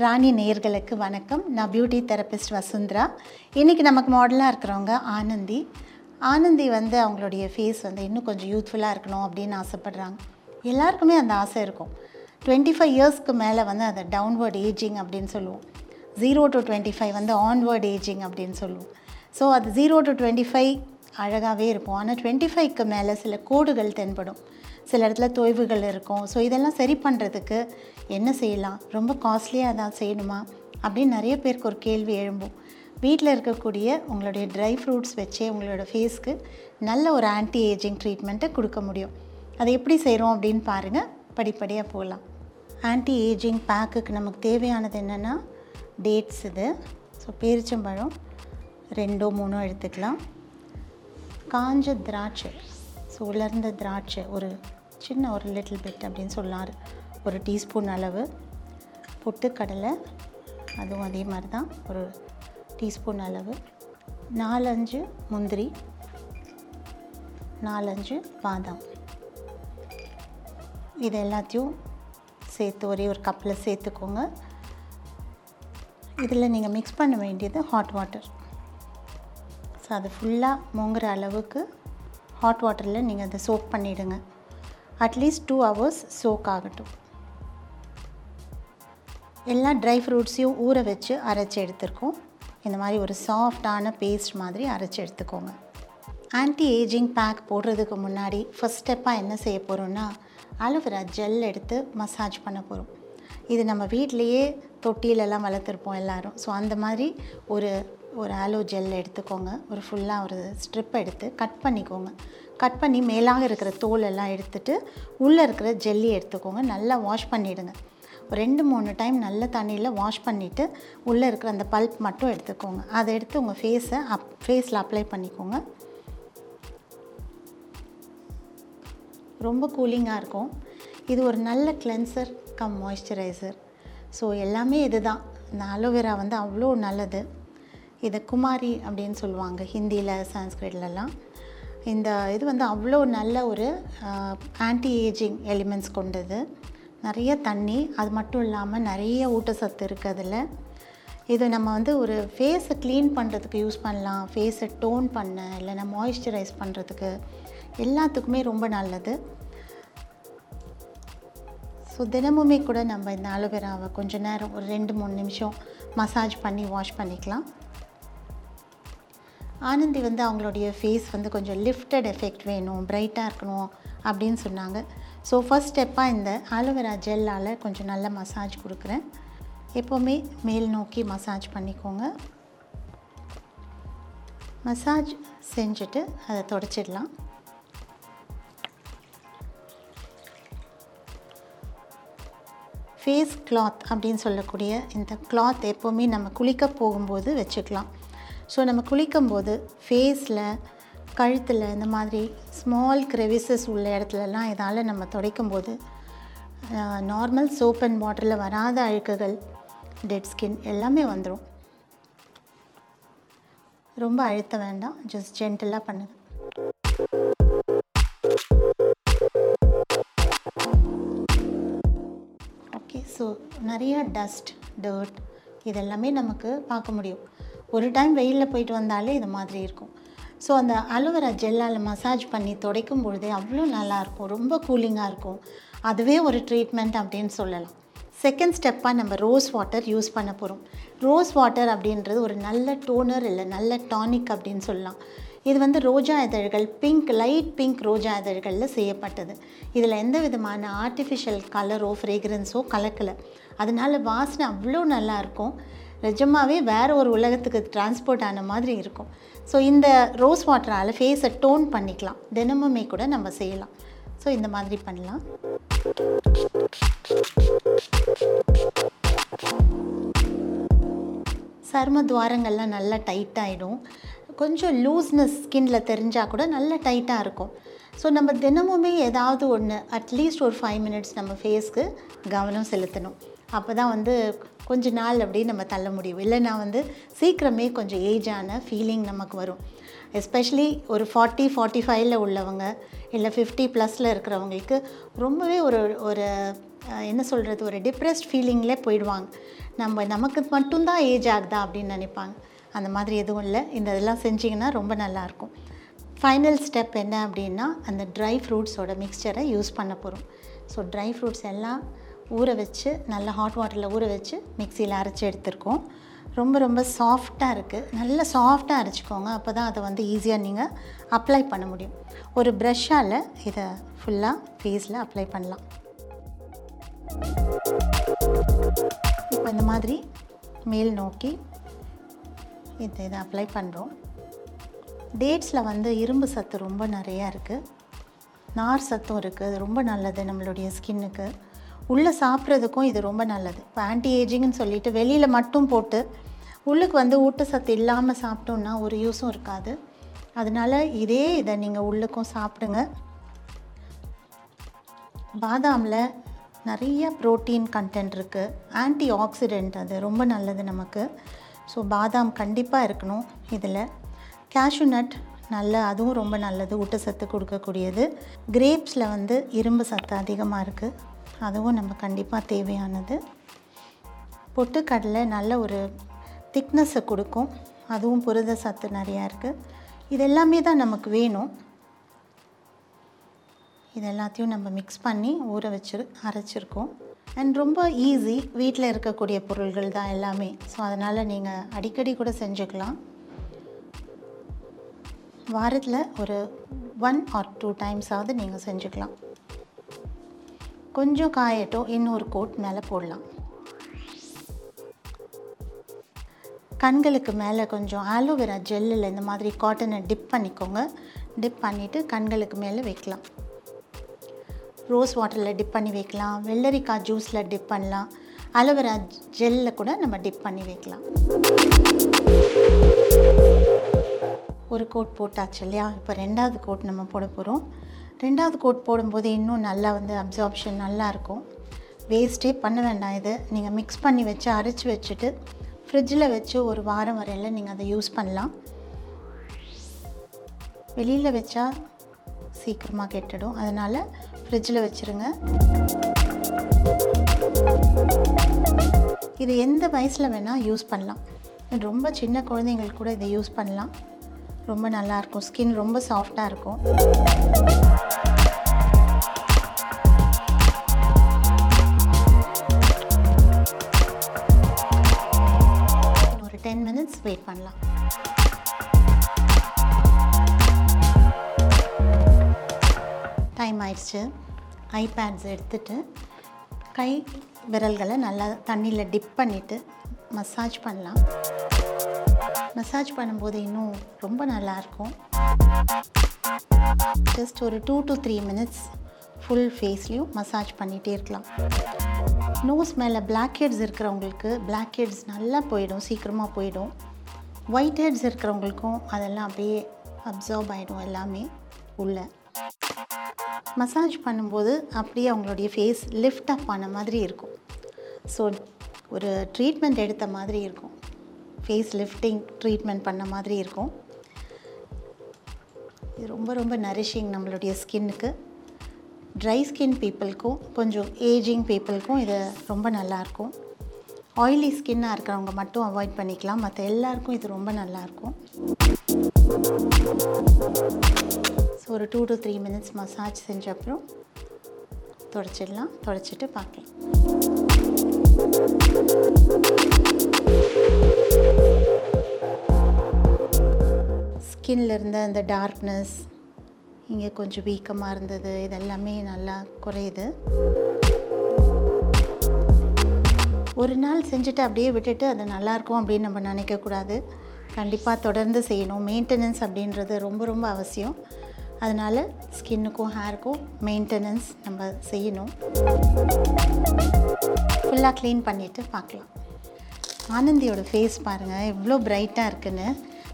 ராணி நேயர்களுக்கு வணக்கம். நான் பியூட்டி தெரபிஸ்ட் வசுந்தரா. இன்றைக்கி நமக்கு மாடலாக இருக்கிறவங்க ஆனந்தி. ஆனந்தி வந்து அவங்களுடைய ஃபேஸ் வந்து இன்னும் கொஞ்சம் யூத்ஃபுல்லாக இருக்கணும் அப்படின்னு ஆசைப்பட்றாங்க. எல்லாருக்குமே அந்த ஆசை இருக்கும். டுவெண்ட்டி ஃபைவ் இயர்ஸ்க்கு மேலே வந்து அதை டவுன்வர்ட் ஏஜிங் அப்படின்னு சொல்லுவோம். ஜீரோ டு டுவெண்ட்டி ஃபைவ் வந்து ஆன்வர்ட் ஏஜிங் அப்படின்னு சொல்லுவோம். ஸோ அது ஜீரோ டு டுவெண்ட்டி ஃபைவ் அழகாகவே இருக்கும். ஆனால் டுவெண்ட்டி ஃபைவ்க்கு மேலே சில கோடுகள் தென்படும். சில இடத்துல தொய்வுகள் இருக்கும். ஸோ இதெல்லாம் சரி பண்ணுறதுக்கு என்ன செய்யலாம்? ரொம்ப காஸ்ட்லியாக தான் செய்யணுமா? அப்படின்னு நிறைய பேருக்கு ஒரு கேள்வி எழும்பும். வீட்டில் இருக்கக்கூடிய உங்களுடைய ட்ரை ஃப்ரூட்ஸ் வச்சே உங்களோட ஃபேஸ்க்கு நல்ல ஒரு ஆன்டி ஏஜிங் ட்ரீட்மெண்ட்டை கொடுக்க முடியும். அதை எப்படி செய்கிறோம் அப்படின்னு பாருங்கள் படிப்படியாக போகலாம். ஆன்டி ஏஜிங் பேக்குக்கு நமக்கு தேவையானது என்னென்னா டேட்ஸ் இது. ஸோ பேரிச்சம்பழம் ரெண்டோ மூணோ எடுத்துக்கலாம். காஞ்ச திராட்சை. ஸோ உலர்ந்த திராட்சை. ஒரு சின்ன ஒரு லிட்டில் பிட் அப்படின்னு சொன்னார் ஒரு டீஸ்பூன் அளவு பொட்டுக்கடலை அதுவும் அதே மாதிரி தான் ஒரு டீஸ்பூன் அளவு. நாலஞ்சு முந்திரி நாலஞ்சு பாதாம். இது எல்லாத்தையும் சேர்த்து ஒரே ஒரு கப்பில் சேர்த்துக்கோங்க. இதில் நீங்கள் மிக்ஸ் பண்ண வேண்டியது ஹாட் வாட்டர் ஸோ அது ஃபுல்லாக மூங்குற அளவுக்கு ஹாட் வாட்டரில் நீங்கள் அதை சோக் பண்ணிவிடுங்க அட்லீஸ்ட் டூ ஹவர்ஸ் சோக் ஆகட்டும். எல்லா ட்ரை ஃப்ரூட்ஸையும் ஊற வச்சு அரைச்சி எடுத்துருக்கோம். இந்த மாதிரி ஒரு சாஃப்டான பேஸ்ட் மாதிரி அரைச்சி எடுத்துக்கோங்க. ஆன்டி ஏஜிங் பேக் போடுறதுக்கு முன்னாடி ஃபஸ்ட் ஸ்டெப்பாக என்ன செய்ய போகிறோன்னா அலோவேரா ஜெல் எடுத்து மசாஜ் பண்ண போகிறோம் இது நம்ம வீட்லேயே தொட்டியிலலாம் வளர்த்துருப்போம் எல்லோரும். ஸோ அந்த மாதிரி ஒரு ஒரு ஆலோ ஜெல் எடுத்துக்கோங்க. ஒரு ஃபுல்லாக ஒரு ஸ்ட்ரிப் எடுத்து கட் பண்ணிக்கோங்க. கட் பண்ணி மேலாக இருக்கிற தோல் எல்லாம் எடுத்துட்டு உள்ளே இருக்கிற ஜெல்லி எடுத்துக்கோங்க. நல்லா வாஷ் பண்ணிவிடுங்க ரெண்டு மூணு டைம் நல்ல தண்ணியில் வாஷ் பண்ணிவிட்டு உள்ளே இருக்கிற அந்த பல்ப் மட்டும் எடுத்துக்கோங்க. அதை எடுத்து உங்கள் ஃபேஸை அப் ஃபேஸில் அப்ளை பண்ணிக்கோங்க. ரொம்ப கூலிங்காக இருக்கும். இது ஒரு நல்ல கிளென்சர் கம் மாய்ஸ்சரைசர் ஸோ எல்லாமே இது தான் இந்த அலோவேரா வந்து அவ்வளோ நல்லது. இதை குமாரி அப்படின்னு சொல்லுவாங்க ஹிந்தியில் சான்ஸ்கிரிட்லலாம். இந்த இது வந்து அவ்வளோ நல்ல ஒரு ஆன்டி ஏஜிங் எலிமெண்ட்ஸ் கொண்டது. நிறைய தண்ணி அது மட்டும் இல்லாமல் நிறைய ஊட்டச்சத்து இருக்குது அதில் இது நம்ம வந்து ஒரு ஃபேஸை க்ளீன் பண்ணுறதுக்கு யூஸ் பண்ணலாம். ஃபேஸை டோன் பண்ண இல்லைன்னா மாய்ஸ்சரைஸ் பண்ணுறதுக்கு எல்லாத்துக்குமே ரொம்ப நல்லது. ஸோ தினமுமே கூட நம்ம இந்த அலோவேராவை கொஞ்ச நேரம் ஒரு ரெண்டு மூணு நிமிஷம் மசாஜ் பண்ணி வாஷ் பண்ணிக்கலாம். ஆனந்தி வந்து அவங்களுடைய ஃபேஸ் வந்து கொஞ்சம் லிஃப்டட் எஃபெக்ட் வேணும் ப்ரைட்டாக இருக்கணும் அப்படின்னு சொன்னாங்க. ஸோ ஃபஸ்ட் ஸ்டெப்பாக இந்த ஆலோவேரா ஜெல்லால் கொஞ்சம் நல்ல மசாஜ் கொடுக்குறேன். எப்போவுமே மேல் நோக்கி மசாஜ் பண்ணிக்கோங்க. மசாஜ் செஞ்சுட்டு அதை தொடச்சிடலாம். ஃபேஸ் கிளாத் அப்படின்னு சொல்லக்கூடிய இந்த கிளாத் எப்போவுமே நம்ம குளிக்க போகும்போது வச்சுக்கலாம். ஸோ நம்ம குளிக்கும்போது ஃபேஸில் கழுத்தில் இந்த மாதிரி ஸ்மால் க்ரெவிசஸ் உள்ள இடத்துலலாம் இதால் நம்ம துடைக்கும் போது நார்மல் சோப் அண்ட் வாட்டரில் வராத அழுக்குகள் டெட் ஸ்கின் எல்லாமே வந்துடும் ரொம்ப அழுத்த வேண்டாம் ஜஸ்ட் ஜென்டலாக பண்ணுங்கள் ஓகே ஸோ நிறைய டஸ்ட் டர்ட் இதெல்லாமே நமக்கு பார்க்க முடியும். ஒரு டைம் வெயிலில் போயிட்டு வந்தாலே இது மாதிரி இருக்கும். ஸோ அந்த அலோவேரா ஜெல்லால் மசாஜ் பண்ணி துடைக்கும் பொழுதே அவ்வளோ நல்லாயிருக்கும். ரொம்ப கூலிங்காக இருக்கும். அதுவே ஒரு ட்ரீட்மெண்ட் அப்படின்னு சொல்லலாம். செகண்ட் ஸ்டெப்பாக நம்ம ரோஸ் வாட்டர் யூஸ் பண்ண போகிறோம் ரோஸ் வாட்டர் அப்படின்றது ஒரு நல்ல டோனர் இல்லை நல்ல டானிக் அப்படின்னு சொல்லலாம். இது வந்து ரோஜா இதழ்கள் பிங்க் லைட் பிங்க் ரோஜா இதழ்களில் செய்யப்பட்டது. இதில் எந்த விதமான ஆர்டிஃபிஷியல் கலரோ ஃப்ரேக்ரன்ஸோ கலக்கலை. அதனால் வாசனை அவ்வளோ நல்லாயிருக்கும். நிஜமாகவே வேறு ஒரு உலகத்துக்கு டிரான்ஸ்போர்ட் ஆன மாதிரி இருக்கும். ஸோ இந்த ரோஸ் வாட்டரால் ஃபேஸை டோன் பண்ணிக்கலாம். தினமுமே கூட நம்ம செய்யலாம். ஸோ இந்த மாதிரி பண்ணலாம். சரும துவாரங்கள்லாம் நல்லா டைட்டாகிடும் கொஞ்சம் லூஸ்னஸ் ஸ்கின்ல தெரிஞ்சால் கூட நல்லா டைட்டாக இருக்கும். ஸோ நம்ம தினமுமே ஏதாவது ஒன்று அட்லீஸ்ட் ஒரு ஃபைவ் மினிட்ஸ் நம்ம ஃபேஸ்க்கு கவனம் செலுத்தணும். அப்போ தான் வந்து கொஞ்ச நாள் அப்படியே நம்ம தள்ள முடியும். இல்லைன்னா வந்து சீக்கிரமே கொஞ்சம் ஏஜான ஃபீலிங் நமக்கு வரும். எஸ்பெஷலி ஒரு ஃபார்ட்டி ஃபார்ட்டி ஃபைவ்ல உள்ளவங்க இல்லை ஃபிஃப்டி ப்ளஸில் இருக்கிறவங்களுக்கு ரொம்பவே ஒரு ஒரு என்ன சொல்கிறது ஒரு டிப்ரெஸ்ட் ஃபீலிங்லே போயிடுவாங்க. நம்ம நமக்கு மட்டும்தான் ஏஜ் ஆகுதா அப்படின்னு நினைப்பாங்க. அந்த மாதிரி எதுவும் இல்லை. இந்த இதெல்லாம் செஞ்சிங்கன்னா ரொம்ப நல்லாயிருக்கும் ஃபைனல் ஸ்டெப் என்ன அப்படின்னா அந்த ட்ரை ஃப்ரூட்ஸோட மிக்சரை யூஸ் பண்ண போகிறோம் ஸோ ட்ரை ஃப்ரூட்ஸ் எல்லாம் ஊற வச்சு நல்ல ஹாட் வாட்டரில் ஊற வச்சு மிக்சியில் அரைச்சி எடுத்திருக்கோம். ரொம்ப ரொம்ப சாஃப்டாக இருக்குது நல்ல சாஃப்டாக அரைச்சிக்கோங்க. அப்போ தான் அதை வந்து ஈஸியாக நீங்கள் அப்ளை பண்ண முடியும். ஒரு ப்ரஷ்ஷால் இதை ஃபுல்லாக ஃபேஸில் அப்ளை பண்ணலாம். இப்போ இந்த மாதிரி மேல் நோக்கி இந்த இதை அப்ளை பண்ணுறோம் டேட்ஸில் வந்து இரும்பு சத்து ரொம்ப நிறையா இருக்குது நார் சத்தும் இருக்குது அது ரொம்ப நல்லது நம்மளுடைய ஸ்கின்னுக்கு உள்ளே சாப்பிட்றதுக்கும் இது ரொம்ப நல்லது. இப்போ ஆன்டி ஏஜிங்னு சொல்லிட்டு வெளியில் மட்டும் போட்டு உள்ளுக்கு வந்து ஊட்டச்சத்து இல்லாமல் சாப்பிட்டோம்னா ஒரு யூஸும் இருக்காது. அதனால் இதே இதை நீங்கள் உள்ளுக்கும் சாப்பிடுங்க. பாதாமில் நிறைய ப்ரோட்டீன் கண்டென்ட் இருக்குது ஆன்டி ஆக்சிடெண்ட் அது ரொம்ப நல்லது நமக்கு. ஸோ பாதாம் கண்டிப்பாக இருக்கணும் இதில். கேஷ்யூ நட் நல்ல அதுவும் ரொம்ப நல்லது. ஊட்டச்சத்து கொடுக்கக்கூடியது. கிரேப்ஸில் வந்து இரும்பு சத்து அதிகமாக இருக்குது அதுவும் நம்ம கண்டிப்பாக தேவையானது. பொட்டுக்கடலை நல்ல ஒரு திக்னஸை கொடுக்கும். அதுவும் புரத சத்து நிறையா இருக்குது இது எல்லாமே தான் நமக்கு வேணும். இது எல்லாத்தையும் நம்ம மிக்ஸ் பண்ணி ஊற வச்சு அரைச்சிருக்கோம். அண்ட் ரொம்ப ஈஸி வீட்டில் இருக்கக்கூடிய பொருள்கள் தான் எல்லாமே. ஸோ அதனால் நீங்கள் அடிக்கடி கூட செஞ்சுக்கலாம். வாரத்தில் ஒரு ஒன் ஆர் டூ டைம்ஸாவது நீங்கள் செஞ்சுக்கலாம். கொஞ்சம் காயட்டும் இன்னொரு கோட் மேலே போடலாம். கண்களுக்கு மேலே கொஞ்சம் ஆலோவேரா ஜெல்லில் இந்த மாதிரி காட்டனை டிப் பண்ணிக்கோங்க. டிப் பண்ணிவிட்டு கண்களுக்கு மேலே வைக்கலாம். ரோஸ் வாட்டரில் டிப் பண்ணி வைக்கலாம். வெள்ளரிக்காய் ஜூஸில் டிப் பண்ணலாம். அலோவேரா ஜெல்லில் கூட நம்ம டிப் பண்ணி வைக்கலாம். ஒரு கோட் போட்டாச்சு இல்லையா? இப்போ ரெண்டாவது கோட் நம்ம போட போகிறோம். ரெண்டாவது கோட் போடும்போது இன்னும் நல்லா வந்து அப்சார்ப்ஷன் நல்லாயிருக்கும் வேஸ்ட்டே பண்ண வேண்டாம் இது. நீங்கள் மிக்ஸ் பண்ணி வச்சு அரைச்சி வச்சுட்டு ஃப்ரிட்ஜில் வச்சு ஒரு வாரம் வரையில் நீங்கள் அதை யூஸ் பண்ணலாம். வெளியில் வச்சா சீக்கிரமாக கெட்டுடும். அதனால் ஃப்ரிட்ஜில் வச்சுருங்க. இது எந்த வயசில் வேணால் யூஸ் பண்ணலாம். ரொம்ப சின்ன குழந்தைங்களுக்கு கூட இதை யூஸ் பண்ணலாம். ரொம்ப நல்லாயிருக்கும் ஸ்கின் ரொம்ப சாஃப்டாக இருக்கும். ஒரு டென் மினிட்ஸ் வெயிட் பண்ணலாம். டைம் ஆயிடுச்சு. ஐபேட்ஸ் எடுத்துட்டு கை விரல்களை நல்லா தண்ணியில் டிப் பண்ணிவிட்டு மசாஜ் பண்ணலாம். மசாஜ் பண்ணும்போது இன்னும் ரொம்ப நல்லாயிருக்கும் ஜஸ்ட் ஒரு two to three minutes full ஃபேஸ்லேயும் massage பண்ணிகிட்டே இருக்கலாம். நோஸ் மேலே பிளாக் ஹெட்ஸ் இருக்கிறவங்களுக்கு பிளாக் ஹெட்ஸ் நல்லா போயிடும் சீக்கிரமாக போயிடும். ஒயிட் ஹெட்ஸ் இருக்கிறவங்களுக்கும் அதெல்லாம் அப்படியே அப்சர்வ் ஆகிடும் எல்லாமே உள்ளே. மசாஜ் பண்ணும்போது அப்படியே அவங்களுடைய ஃபேஸ் லிஃப்ட் அப் ஆன மாதிரி இருக்கும். ஸோ ஒரு ட்ரீட்மெண்ட் எடுத்த மாதிரி இருக்கும். ஃபேஸ் லிஃப்டிங் ட்ரீட்மெண்ட் பண்ண மாதிரி இருக்கும். இது ரொம்ப ரொம்ப நரிஷிங் நம்மளுடைய ஸ்கின்னுக்கு ட்ரை ஸ்கின் பீப்புளுக்கும் கொஞ்சம் ஏஜிங் பீப்புளுக்கும் இது ரொம்ப நல்லாயிருக்கும் ஆயிலி ஸ்கின்னாக இருக்கிறவங்க மட்டும் அவாய்ட் பண்ணிக்கலாம். மற்ற எல்லாருக்கும் இது ரொம்ப நல்லாயிருக்கும் ஸோ ஒரு two to three minutes massage செஞ்ச அப்புறம் தொடச்சிடலாம். தொடச்சிட்டு பார்க்கலாம் ஸ்கின்ல இருந்த அந்த டார்க்னஸ் இங்கே கொஞ்சம் வீக்கமாக இருந்தது இதெல்லாமே நல்லா குறையுது. ஒரு நாள் செஞ்சுட்டு அப்படியே விட்டுட்டு அது நல்லாயிருக்கும் அப்படின்னு நம்ம நினைக்கக்கூடாது கண்டிப்பாக தொடர்ந்து செய்யணும். மெயின்டெனன்ஸ் அப்படின்றது ரொம்ப ரொம்ப அவசியம். அதனால் ஸ்கின்னுக்கும் ஹேருக்கும் மெயின்டெனன்ஸ் நம்ம செய்யணும். ஃபுல்லாக க்ளீன் பண்ணிவிட்டு பார்க்கலாம். ஆனந்தியோட ஃபேஸ் பாருங்கள் எவ்வளோ பிரைட்டாக இருக்குன்னு.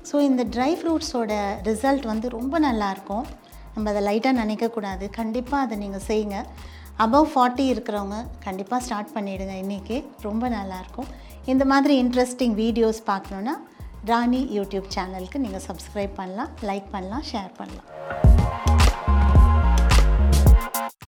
ஸோ இந்த ட்ரை ஃப்ரூட்ஸோட ரிசல்ட் வந்து ரொம்ப நல்லாயிருக்கும். நம்ம அதை லைட்டாக நினைக்கக்கூடாது. கண்டிப்பாக அதை நீங்கள் செய்யுங்க. அபவ் ஃபார்ட்டி இருக்கிறவங்க கண்டிப்பாக ஸ்டார்ட் பண்ணிவிடுங்க இன்றைக்கி ரொம்ப நல்லாயிருக்கும். இந்த மாதிரி இன்ட்ரெஸ்டிங் வீடியோஸ் பார்க்கணுன்னா ராணி யூடியூப் சேனலுக்கு நீங்கள் சப்ஸ்கிரைப் பண்ணலாம் லைக் பண்ணலாம் ஷேர் பண்ணலாம்.